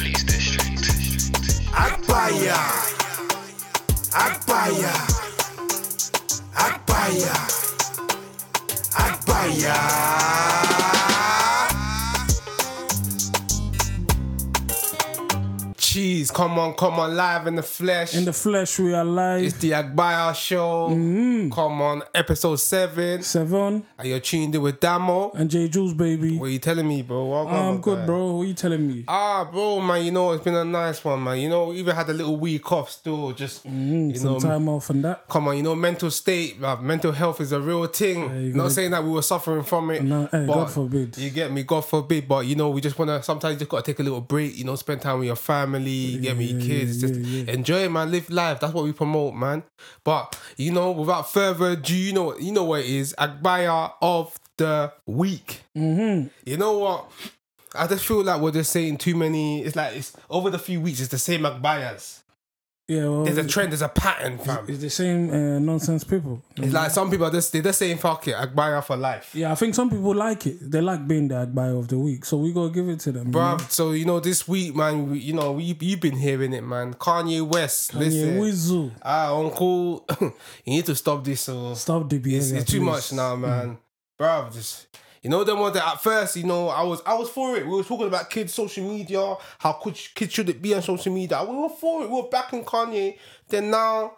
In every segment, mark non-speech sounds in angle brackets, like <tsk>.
Shirley's District. Agbaya. Agbaya. Cheese, come on, come on, live in the flesh. In the flesh, we are live. it's the Agbaya show. Come on, episode seven. Seven Are you're tuned in with Damo. and J Jules, baby. What are you telling me, bro? Welcome, I'm good, guy. bro. What are you telling me? Ah, bro, man, you know, it's been a nice one, man. You know, we even had a little week off still, just, you Mm, Some know, time off and that. come on, you know, mental state, bruv, mental health is a real thing. you Not saying that we were suffering from it. No, hey, God forbid. You get me, God forbid. But you know, we just wanna sometimes you just gotta take a little break, you know, spend time with your family, you get me, kids, just enjoy it, man, live life. That's what we promote, man. But you know, without further ado, you know what, you know what it is, Agbaya of the week. Mm-hmm. You know what? I just feel like we're just saying too many. It's like it's over the few weeks. It's the same Agbayas. Yeah, well, There's a trend. There's a pattern, fam. it's the same uh, nonsense people. It's like some people are just they're just saying fuck it, Agbaya for life. Yeah, I think some people like it. They like being the Agbaya of the week, so we gotta give it to them. you know? so you know this week, man. We, you know we you've been hearing it, man. Kanye West, Kanye listen, Wizu, ah, uncle, <laughs> you need to stop this. So stop the behavior. it's, it's too much now, man. bro. just you know them ones that at first, you know, I was I was for it. We were talking about kids' social media, how could kids should it be on social media. We were for it. We were backing Kanye. Then now,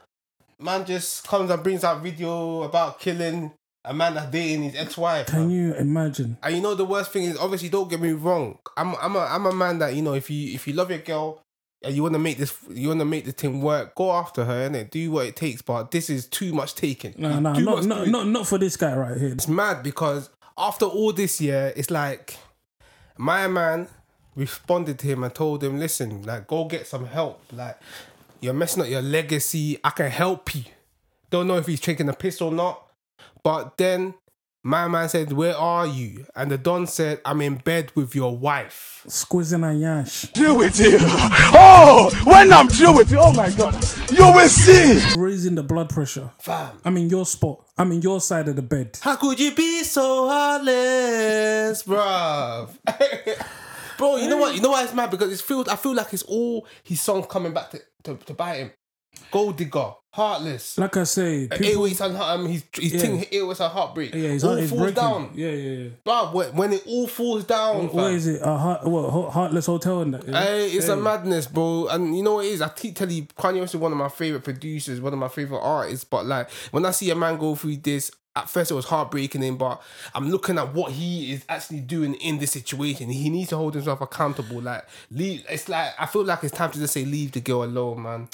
man just comes and brings out video about killing a man that's dating his ex-wife. Can you imagine? And you know the worst thing is obviously don't get me wrong. I'm I'm a I'm a man that you know if you if you love your girl and you want to make this you want to make the thing work, go after her and do what it takes. But this is too much taken. No, no, not, not, not, not for this guy right here. It's mad because after all this year, it's like my man responded to him and told him, "Listen, like go get some help. Like you're messing up your legacy. I can help you." Don't know if he's taking a piss or not, but then. My man said, Where are you? And the Don said, I'm in bed with your wife. Squeezing a yash, Deal with you. Oh, when I'm through with you, oh my God, you will see. raising the blood pressure. Fam. I'm in your spot. I'm in your side of the bed. How could you be so heartless, bruv? <laughs> Bro, you know what? You know why it's mad? Because it's feel I feel like it's all his songs coming back to, to, to bite him. Gold digger, heartless. Like I say, people. weeks and um, his his Yeah. thing eight weeks and heartbreak. Yeah, his all is falls breaking. down. Yeah, yeah, yeah. Bruv, when, when it all falls down, What fam, is it? A heart, what, Heartless Hotel and that? yeah? Hey, it's Hey. a madness, bro. And you know what it is? I keep telling you, Kanye West is one of my favorite producers, one of my favorite artists. But like when I see a man go through this, at first it was heartbreaking but I'm looking at what he is actually doing in this situation. He needs to hold himself accountable. Like leave it's like I feel like it's time to just say leave the girl alone, man.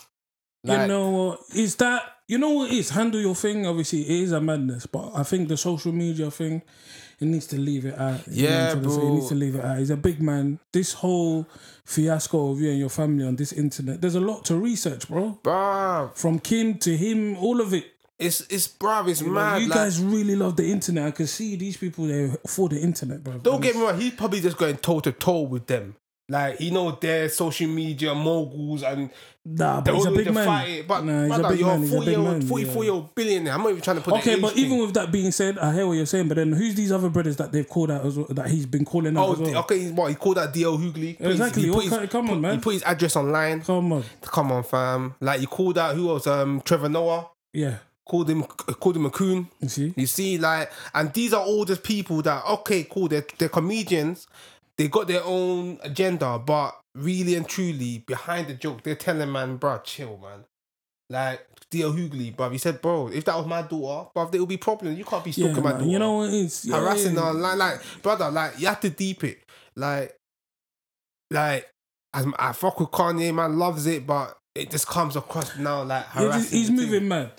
Like, you know what? Is that you know what it is? Handle your thing. Obviously, it is a madness, but I think the social media thing, it needs to leave it out. Know Yeah, I'm trying to say? bro. It needs to leave it out. He's a big man. This whole fiasco of you and your family on this internet, there's a lot to research, bro. bruv, From Kim to him, all of it. it's it's bruv, it's You know, mad. you like- guys really love the internet. I can see these people there for the internet, bro. Don't get me wrong, he's probably just going toe to toe with them. Like he know their social media moguls and Nah, but he's a big man. fight it. But nah, he's brother, a big you're man. a He's a 40 big year old, 44 yeah. year old billionaire. I'm not even trying to put Okay, but thing. even with that being said, I hear what you're saying. But then who's these other brothers that they've called out as well, that he's been calling out Oh, as well? okay. he's- What he called that DL? Put his- Exactly, He put his, come on, put- man. He put his address online. Come on, Come on, fam. Like he called out who else? Um, Trevor Noah. yeah. Called him. Called him a coon. You see, You see, like, and these are all just people that okay, cool. They're they're comedians. They got their own agenda, but really and truly, behind the joke, they're telling man, bruh, chill, man. Like DL Hughley, bruv. He said, bro, if that was my daughter, bruv, there will be problems. You can't be yeah, stalking my daughter. you know what it is? Yeah, harassing yeah. her, like, like, brother, like, you have to deep it. Like, like, as I fuck with Kanye, man, loves it, but it just comes across now like harassing. just- he's moving mad.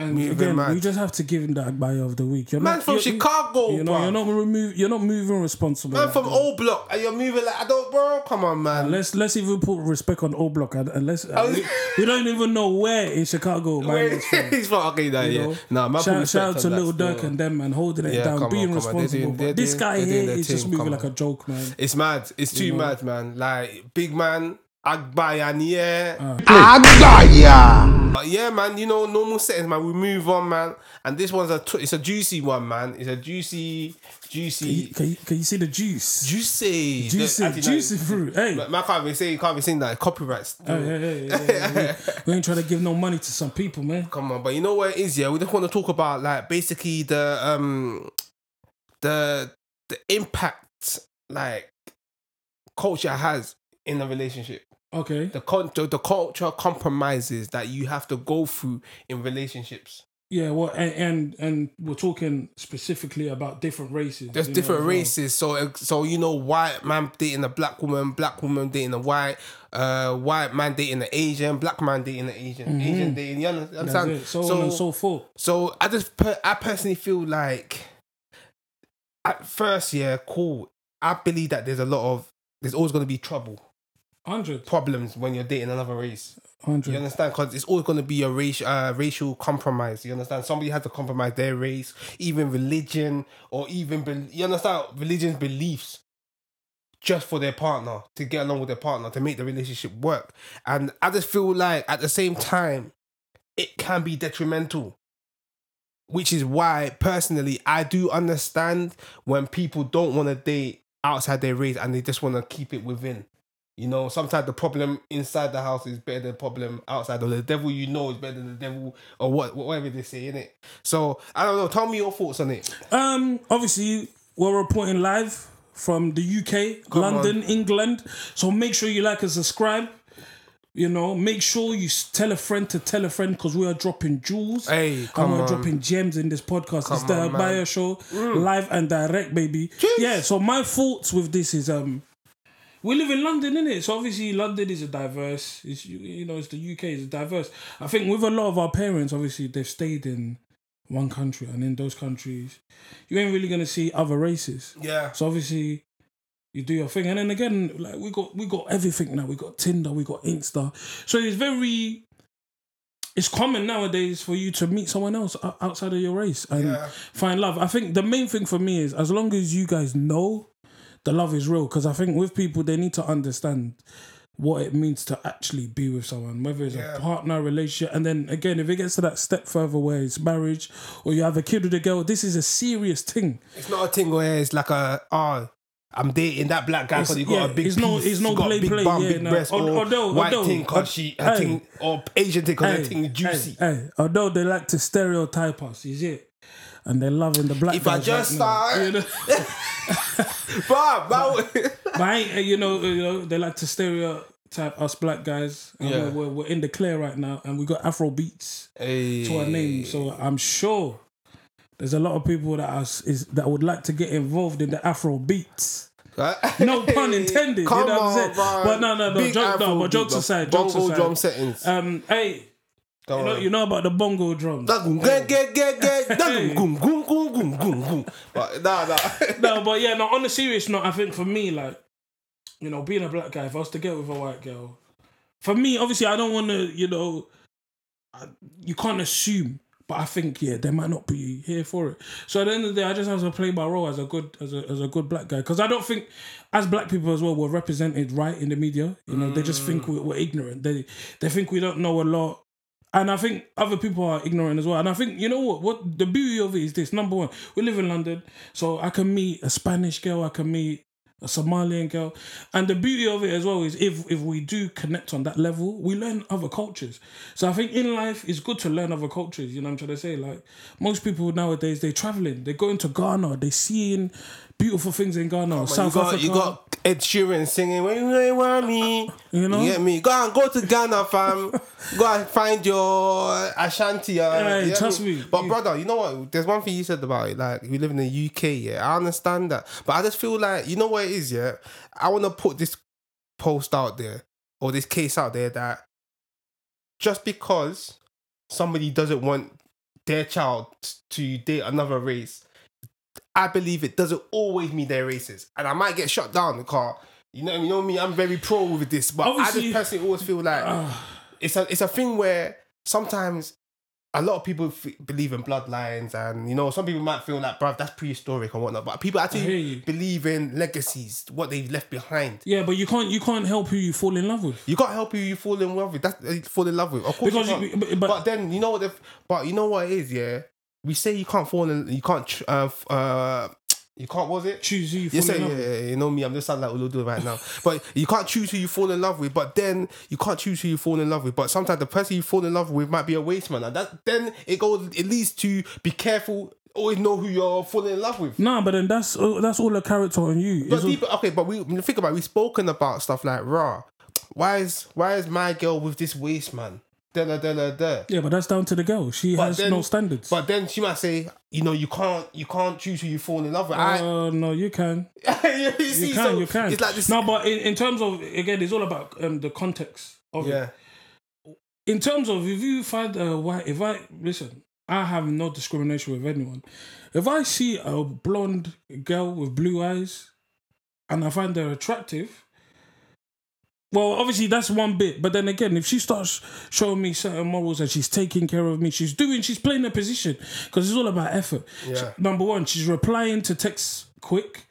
And Moving again, mad. we just have to give him that Agbaya of the week. You're Man not, from you're- Chicago, You know, bruv. you're not remove, You're not moving responsible. Man like from that. O Block, and you're moving like I don't, bro. Come on, man. Let's let's even put respect on O Block and, and let's Oh, we, <laughs> we don't even know where in Chicago man is from. <laughs> He's from okay, no, You yeah. know? Nah, man, shout, shout out to Lil Durk and them man holding it Yeah, down, on, being on. Responsible. doing- they're this doing- guy they're doing here their is just moving like a joke, man. It's mad. It's too mad, man. Like big man, Agbayan, yeah. Uh. Agbaya. But yeah, man, you know, normal settings, man. We move on, man. And this one's a t- it's a juicy one, man. It's a juicy, juicy, Can you, can you see the juice? juicy, Juicy, no, juicy fruit. <laughs> Hey. Man, man can't be saying, can't be saying that copyrights. Hey. We, <laughs> we ain't trying to give no money to some people, man. Come on, but you know what it is, yeah. We just want to talk about like basically the um the the impact like culture has in a relationship. Okay. The con- the, the culture compromises that you have to go through in relationships. Yeah, well, and, and and we're talking specifically about different races. There's you know, different well. races, so so you know, white man dating a black woman, black woman dating a white, uh, white man dating an Asian, black man dating an Asian, Asian dating. You Mm-hmm. Understand? it. So, on and so forth. So I just per- I personally feel like at first, yeah, cool. I believe that there's a lot of there's always going to be trouble, Hundred, problems when you're dating another race. 100. You understand? Because it's always going to be a race, uh, racial compromise. You understand? Somebody has to compromise their race, even religion, or even be- you understand religion's beliefs, just for their partner to get along with their partner to make the relationship work. And I just feel like at the same time, it can be detrimental. Which is why, personally, I do understand when people don't want to date outside their race and they just want to keep it within. You know, sometimes the problem inside the house is better than the problem outside, or the devil you know is better than the devil, or what, whatever they say, innit? So I don't know. Tell me your thoughts on it. Um, obviously, we're reporting live from the UK, Come London, England. So make sure you like and subscribe. You know, make sure you tell a friend to tell a friend because we are dropping jewels. Hey, and we're on. dropping gems in this podcast. it's the on, man. Mm. Bio Show, live and direct, baby. Yeah. So my thoughts with this is um, we live in London, innit? So obviously London is a diverse. It's you- you know, it's the UK is diverse. I think with a lot of our parents, obviously they've stayed in one country, and in those countries, you ain't really gonna see other races. Yeah. So obviously, you do your thing, and then again, like we got we got everything now. We got Tinder, we got Insta. So it's very. It's common nowadays for you to meet someone else outside of your race and Yeah. find love. I think the main thing for me is as long as you guys know the love is real, because I think with people they need to understand what it means to actually be with someone, whether it's Yeah. a partner, relationship, and then again, if it gets to that step further where it's marriage or you have a kid with a girl, this is a serious thing. It's not a thing where it's like a oh. I'm dating that black guy because he got yeah, a big it's no- piece, it's no got play, a big play, bum, yeah, big no. breast, Al- or although- white although- thing because she, her hey. thing, or Asian thing because her thing is hey, juicy. Hey, although they like to stereotype us, is it? And they're loving the black If I just right now, start- you know? <laughs> <laughs> But, but <laughs> but I ain't, you know, you know, they like to stereotype us black guys. And Yeah. we're, we're, we're in the clear right now, and we got Afro beats hey. to our name. So I'm sure there's a lot of people that are, is that would like to get involved in the Afro beats. <laughs> No pun intended. Come you know what I'm on, saying? man. But no, no, no, joke, no. But jokes aside, jokes aside. drum settings. Um, hey, You know, you know about the bongo drums. But nah, nah. <laughs> no, but yeah, no. On a serious note, I think for me, like, you know, being a black guy, if I was to get with a white girl, for me, obviously, I don't want to, you know, I, you can't assume, but I think yeah, they might not be here for it. So at the end of the day, I just have to play my role as a good, as a as a good black guy, because I don't think, as black people as well, we're represented right in the media. You know, they just think we're, we're ignorant. They they think we don't know a lot. And I think other people are ignorant as well. And I think, you know what? What the beauty of it is this. Number one, we live in London. So I can meet a Spanish girl, I can meet a Somalian girl. And the beauty of it as well is if if we do connect on that level, we learn other cultures. So I think in life it's good to learn other cultures. You know what I'm trying to say? Like most people nowadays, they're traveling, they're going to Ghana, they're seeing beautiful things in Ghana, South you got, Africa. You got Ed Sheeran singing "When You Ain't Want Me." You know? you get me. Go and go to Ghana, fam. go and find your Ashanti. Uh, Hey, you trust me. But You- brother, you know what? There's one thing you said about it. Like we live in the UK. Yeah, I understand that, but I just feel like you know what it is. Yeah, I want to put this post out there or this case out there that just because somebody doesn't want their child to date another race I believe it doesn't always mean they're racist. And I might get shut down The car, you know, you know me, I'm very pro with this. But I Obviously- just personally always feel like Ah. it's a it's a thing where sometimes a lot of people f- believe in bloodlines, and you know, some people might feel like, bruv, that's prehistoric and whatnot. But people actually believe in legacies, what they've left behind. Yeah, but you can't you can't help who you fall in love with. You can't help who you fall in love with. That's uh, fall in love with. Of course, Because you you- but- but, but- then you know what? The, but you know what it is. Yeah, we say you can't fall in. You can't. Uh, uh, <tsk> you can't. What was it? Choose who you You fall say, in yeah, love with. yeah, you know me, I'm just sounding like Uludu right now. <laughs> But you can't choose who you fall in love with, but then you can't choose who you fall in love with. But sometimes the person you fall in love with might be a waste man. And that then it goes it leads to be careful, always know who you're falling in love with. Nah, but then that's uh, that's all a character on you. But It's all- okay, but we think about it, we've spoken about stuff like raw. Why is why is my girl with this waste man? Da da da da da. yeah, but that's down to the girl. She But has then- no standards. But then she might say, you know, you can't you can't choose who you fall in love with. I, uh, no, you can. <laughs> you, see, You can, so you can. It's like this. No, but in, in terms of again, it's all about um, the context of it. yeah. in terms of if you find a white, if I listen, I have no discrimination with anyone. If I see a blonde girl with blue eyes and I find her attractive, well, obviously that's one bit. But then again, if she starts showing me certain morals and she's taking care of me, she's doing, she's playing a position because it's all about effort. Yeah. Number one, she's replying to texts quick.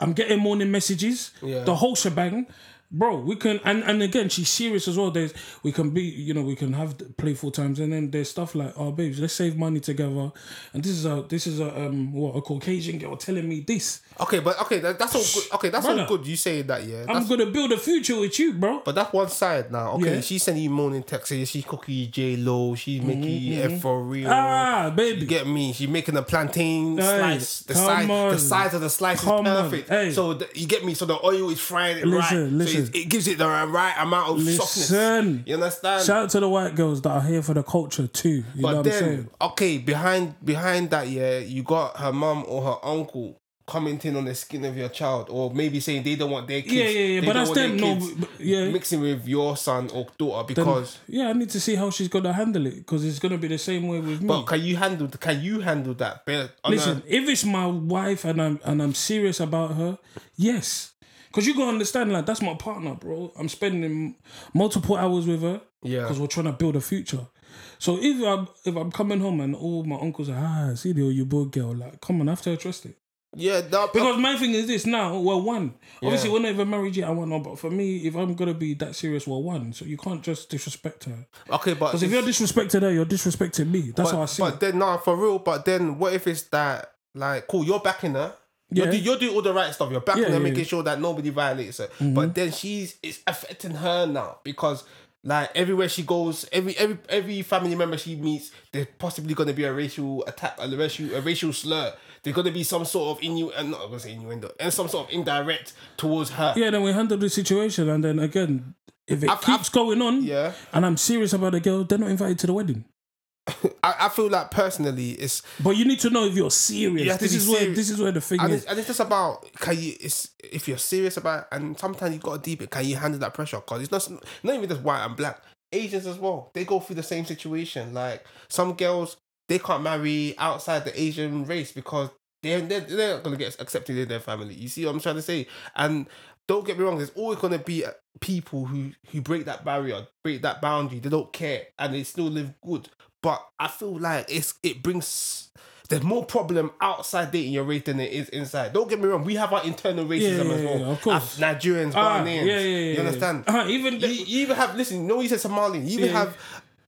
I'm getting morning messages. Yeah. The whole shebang. Bro, we can and, and again she's serious as well. There's we can be you know we can have playful times and then there's stuff like oh babes let's save money together and this is a this is a um what a Caucasian girl telling me this Okay, but okay, that, that's all good. Okay, that's all good. you saying that, yeah. I'm gonna build a future with you, bro. but that's one side now. Okay, Yeah. she's sending you morning texts. She's cooking you J Lo. She's making you F for real. Ah, You baby. get me? She's making a plantain Hey, slice. The size, the size of the slice Come is on. perfect. Hey. So the, you get me? So the oil is frying it Listen, right. listen. So it, it gives it the right amount of softness. You understand? Shout out to the white girls that are here for the culture too. You know but what I'm then, saying? okay, behind behind that, yeah, you got her mum or her uncle commenting on the skin of your child, or maybe saying they don't want their kids. Yeah, yeah, yeah. But that's them. No, but- yeah. mixing with your son or daughter Then- because. yeah, I need to see how she's gonna handle it because it's gonna be the same way with me. But can you handle? Can you handle that? Listen, a- if it's my wife and I'm and I'm serious about her, yes. Cause you gotta understand, like that's my partner, bro. I'm spending multiple hours with her. Yeah. Because we're trying to build a future. So if I'm if I'm coming home and all my uncles are ah, see the you boy girl, like come on, I have to trust it. yeah, that, Because my thing is this now, we're one. Obviously, we're not even married yet, I want to, but for me, if I'm gonna be that serious, we're one. So you can't just disrespect her. okay, but Because if you're disrespecting her, you're disrespecting me. That's how I see but it. then no, for real. But then what if it's that like cool? You're backing her. You're, Yeah. do, you're doing all the right stuff. You're backing Yeah, her, yeah, making sure that nobody violates her. Mm-hmm. But then she's it's affecting her now because like everywhere she goes, every every every family member she meets, there's possibly going to be a racial attack, a racial a racial slur. There's going to be some sort of innu, uh, not to say innuendo, and some sort of indirect towards her. Yeah, then we handle the situation, and then again, if it I've- keeps going on, Yeah. and I'm serious about the girl, they're not invited to the wedding. I, I feel like personally, it's But you need to know if you're serious. You this is where this is where the thing And is. it's, and it's just about can you it's if you're serious about it, and sometimes you've got to deep it can you handle that pressure? Because it's not not even just white and black Asians as well. They go through the same situation. Like some girls they can't marry outside the Asian race because they're they're, they're not gonna get accepted in their family. You see what I'm trying to say? And don't get me wrong there's always gonna be uh, people who who break that barrier break that boundary. They don't care and they still live good but I feel like it's it brings there's more problem outside dating your race than it is inside. Don't get me wrong, we have our internal racism yeah, as well. yeah, of course. Nigerians, Ah, Ghanaians. yeah, yeah, yeah, You yeah. understand? Uh, even the- you even have listen, you know you said Somalian, you even Yeah. have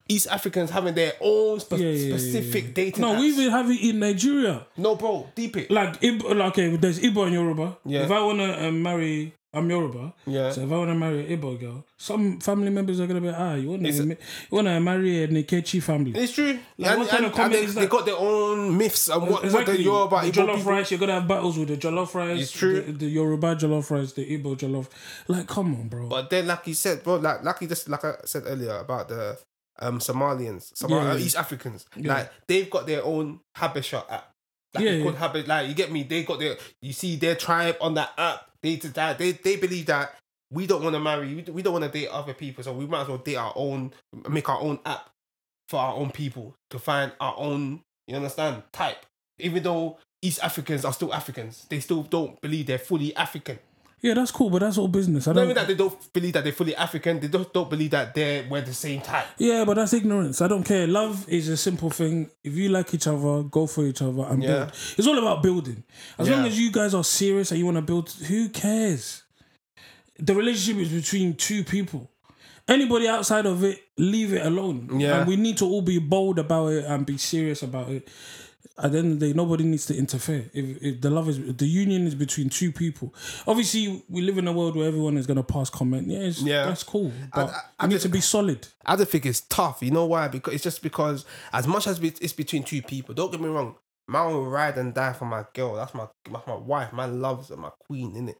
East Africans having their own spe- Yeah, yeah, yeah, specific yeah. dating. No, apps. we even have it in Nigeria. No bro, deep it. Like, Igbo, like okay, there's Igbo and Yoruba. Yeah. If I wanna um, marry, I'm Yoruba. Yeah. So if I wanna marry an Igbo girl, some family members are gonna be ah, you wanna you wanna marry a Nkechi family. It's true. Like, and what kind and- of comment they, got their own myths and what, what the Yoruba the Igbo jollof people- rice, you're gonna have battles with the jollof rice. It's true. The, the Yoruba jollof rice, the Igbo jollof. Like, come on, bro. But then, like you said, bro, like like you just like I said earlier about the um Somalians, Somal- Yeah, yeah, uh. East Africans, Yeah. like they've got their own Habesha app. Like Yeah, yeah. called Habit. Like you get me? They got their. You see their tribe on that app. They to that they they believe that we don't want to marry. We don't want to date other people, so we might as well date our own, make our own app for our own people to find our own. You understand? Type. Even though East Africans are still Africans, they still don't believe they're fully African. Yeah, that's cool, but that's all business. I don't. mean that they don't believe that they're fully African. They just don't believe that they're we're the same type. Yeah, but that's ignorance. I don't care. Love is a simple thing. If you like each other, go for each other and Yeah. build. It's all about building. As long as you guys are serious and you want to build, who cares? The relationship is between two people. Anybody outside of it, leave it alone. Yeah. And we need to all be bold about it and be serious about it. At the end of the day, nobody needs to interfere. If, if the love is the union is between two people. Obviously, we live in a world where everyone is gonna pass comment. Yeah, it's, Yeah. that's cool. But I- I we need just- to be solid. I just think it's tough. You know why? Because it's just because as much as it's between two people. Don't get me wrong. Man will ride and die for my girl. That's my that's my wife. My loves and my queen, innit?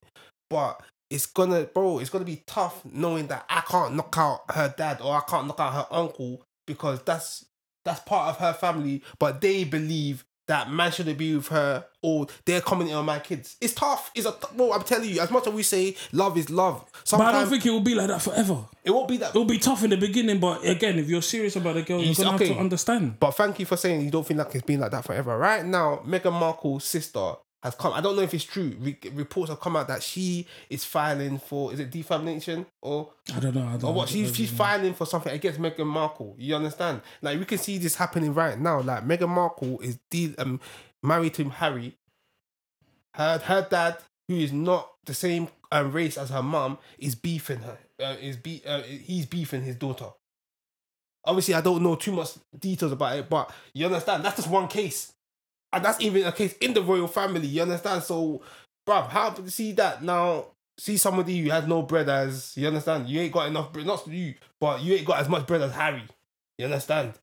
But it's gonna, bro. It's gonna be tough knowing that I can't knock out her dad or I can't knock out her uncle because that's that's part of her family. But they believe that man shouldn't be with her or they're commenting on my kids. It's tough. It's a well, I'm telling you. As much as we say love is love, But I don't think it will be like that forever. it won't be that. It'll be tough in the beginning, but again, if you're serious about the girl, you're gonna okay. have to understand. But thank you for saying you don't feel like it's been like that forever. Right now, Meghan Markle's sister has come. I don't know if it's true. Re- reports have come out that she is filing for is it defamation or I don't know. I don't or what? She's she's filing for something against Meghan Markle. You understand? Like we can see this happening right now. Like Meghan Markle is de- um, married to Harry. Her her dad, who is not the same um, race as her mum, is beefing her. Uh, is be uh, he's beefing his daughter. Obviously, I don't know too much details about it, but you understand that's just one case, and that's even a case in the royal family. You understand? So, bruv, how to see that now? See somebody who has no bread as you understand. You ain't got enough bread, not you, but you ain't got as much bread as Harry. You understand?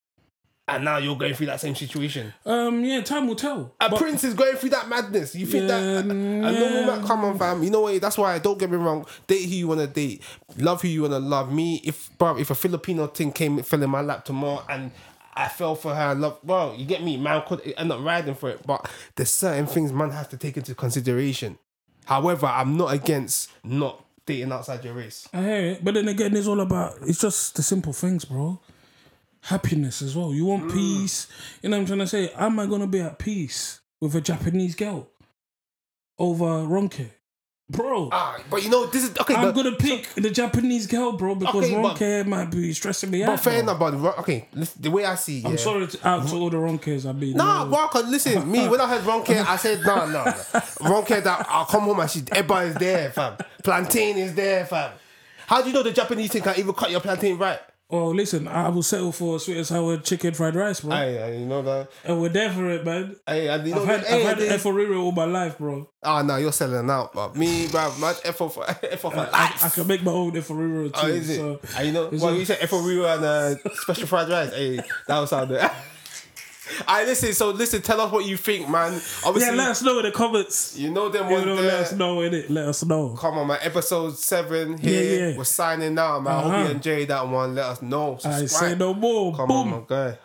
And now you're going through that same situation. Um, yeah, time will tell. A But- prince is going through that madness. You think that Yeah, a, a normal yeah. man? Come on, fam. You know what? That's why. Don't get me wrong. Date who you wanna date. Love who you wanna love. Me, if bro, if a Filipino thing came fell in my lap tomorrow and I fell for her, I love, bro, you get me. Man could end up riding for it, but there's certain things man have to take into consideration. However, I'm not against not dating outside your race. I hear it, but then again, it's all about it's just the simple things, bro. Happiness as well. You Mm. want peace. You know what I'm trying to say? Am I gonna be at peace with a Japanese girl over Ronke? Bro, Ah, but you know this is okay. I'm but, gonna pick the Japanese girl, bro, because Okay, but- Ronke might be stressing me but out. fair bro. enough. But okay, listen, the way I see, it, I'm yeah. sorry to, out to all the Ronkers. I mean, Nah, no. bro, cause listen, me when I heard Ronke, I said no, no, no. Ronke that I'll come home and she is there, fam. Plantain is there, fam. How do you know the Japanese thing can even cut your plantain right? Oh, listen, I will settle for sweet and sour chicken fried rice, bro. Hey, hey, you know that. and we're there for it, man. Hey, and you know I've had, hey, I've had Eforiro all my life, bro. Oh no, you're selling out, bro. me, bro, effort for life. I can make my own Eforiro too. Oh, is it? So, and you know, well, you said Efo and uh, special fried rice. Hey, that was out there. I listen. So listen, tell us what you think, man. yeah, let us know in the comments. you know them You know, there. let us know in it. Let us know. Come on, man. Episode seven here. Yeah, yeah. We're signing out, man. I hope Uh-huh. you enjoyed that one. Let us know. I Subscribe. say no more. Come Boom. on, my guy.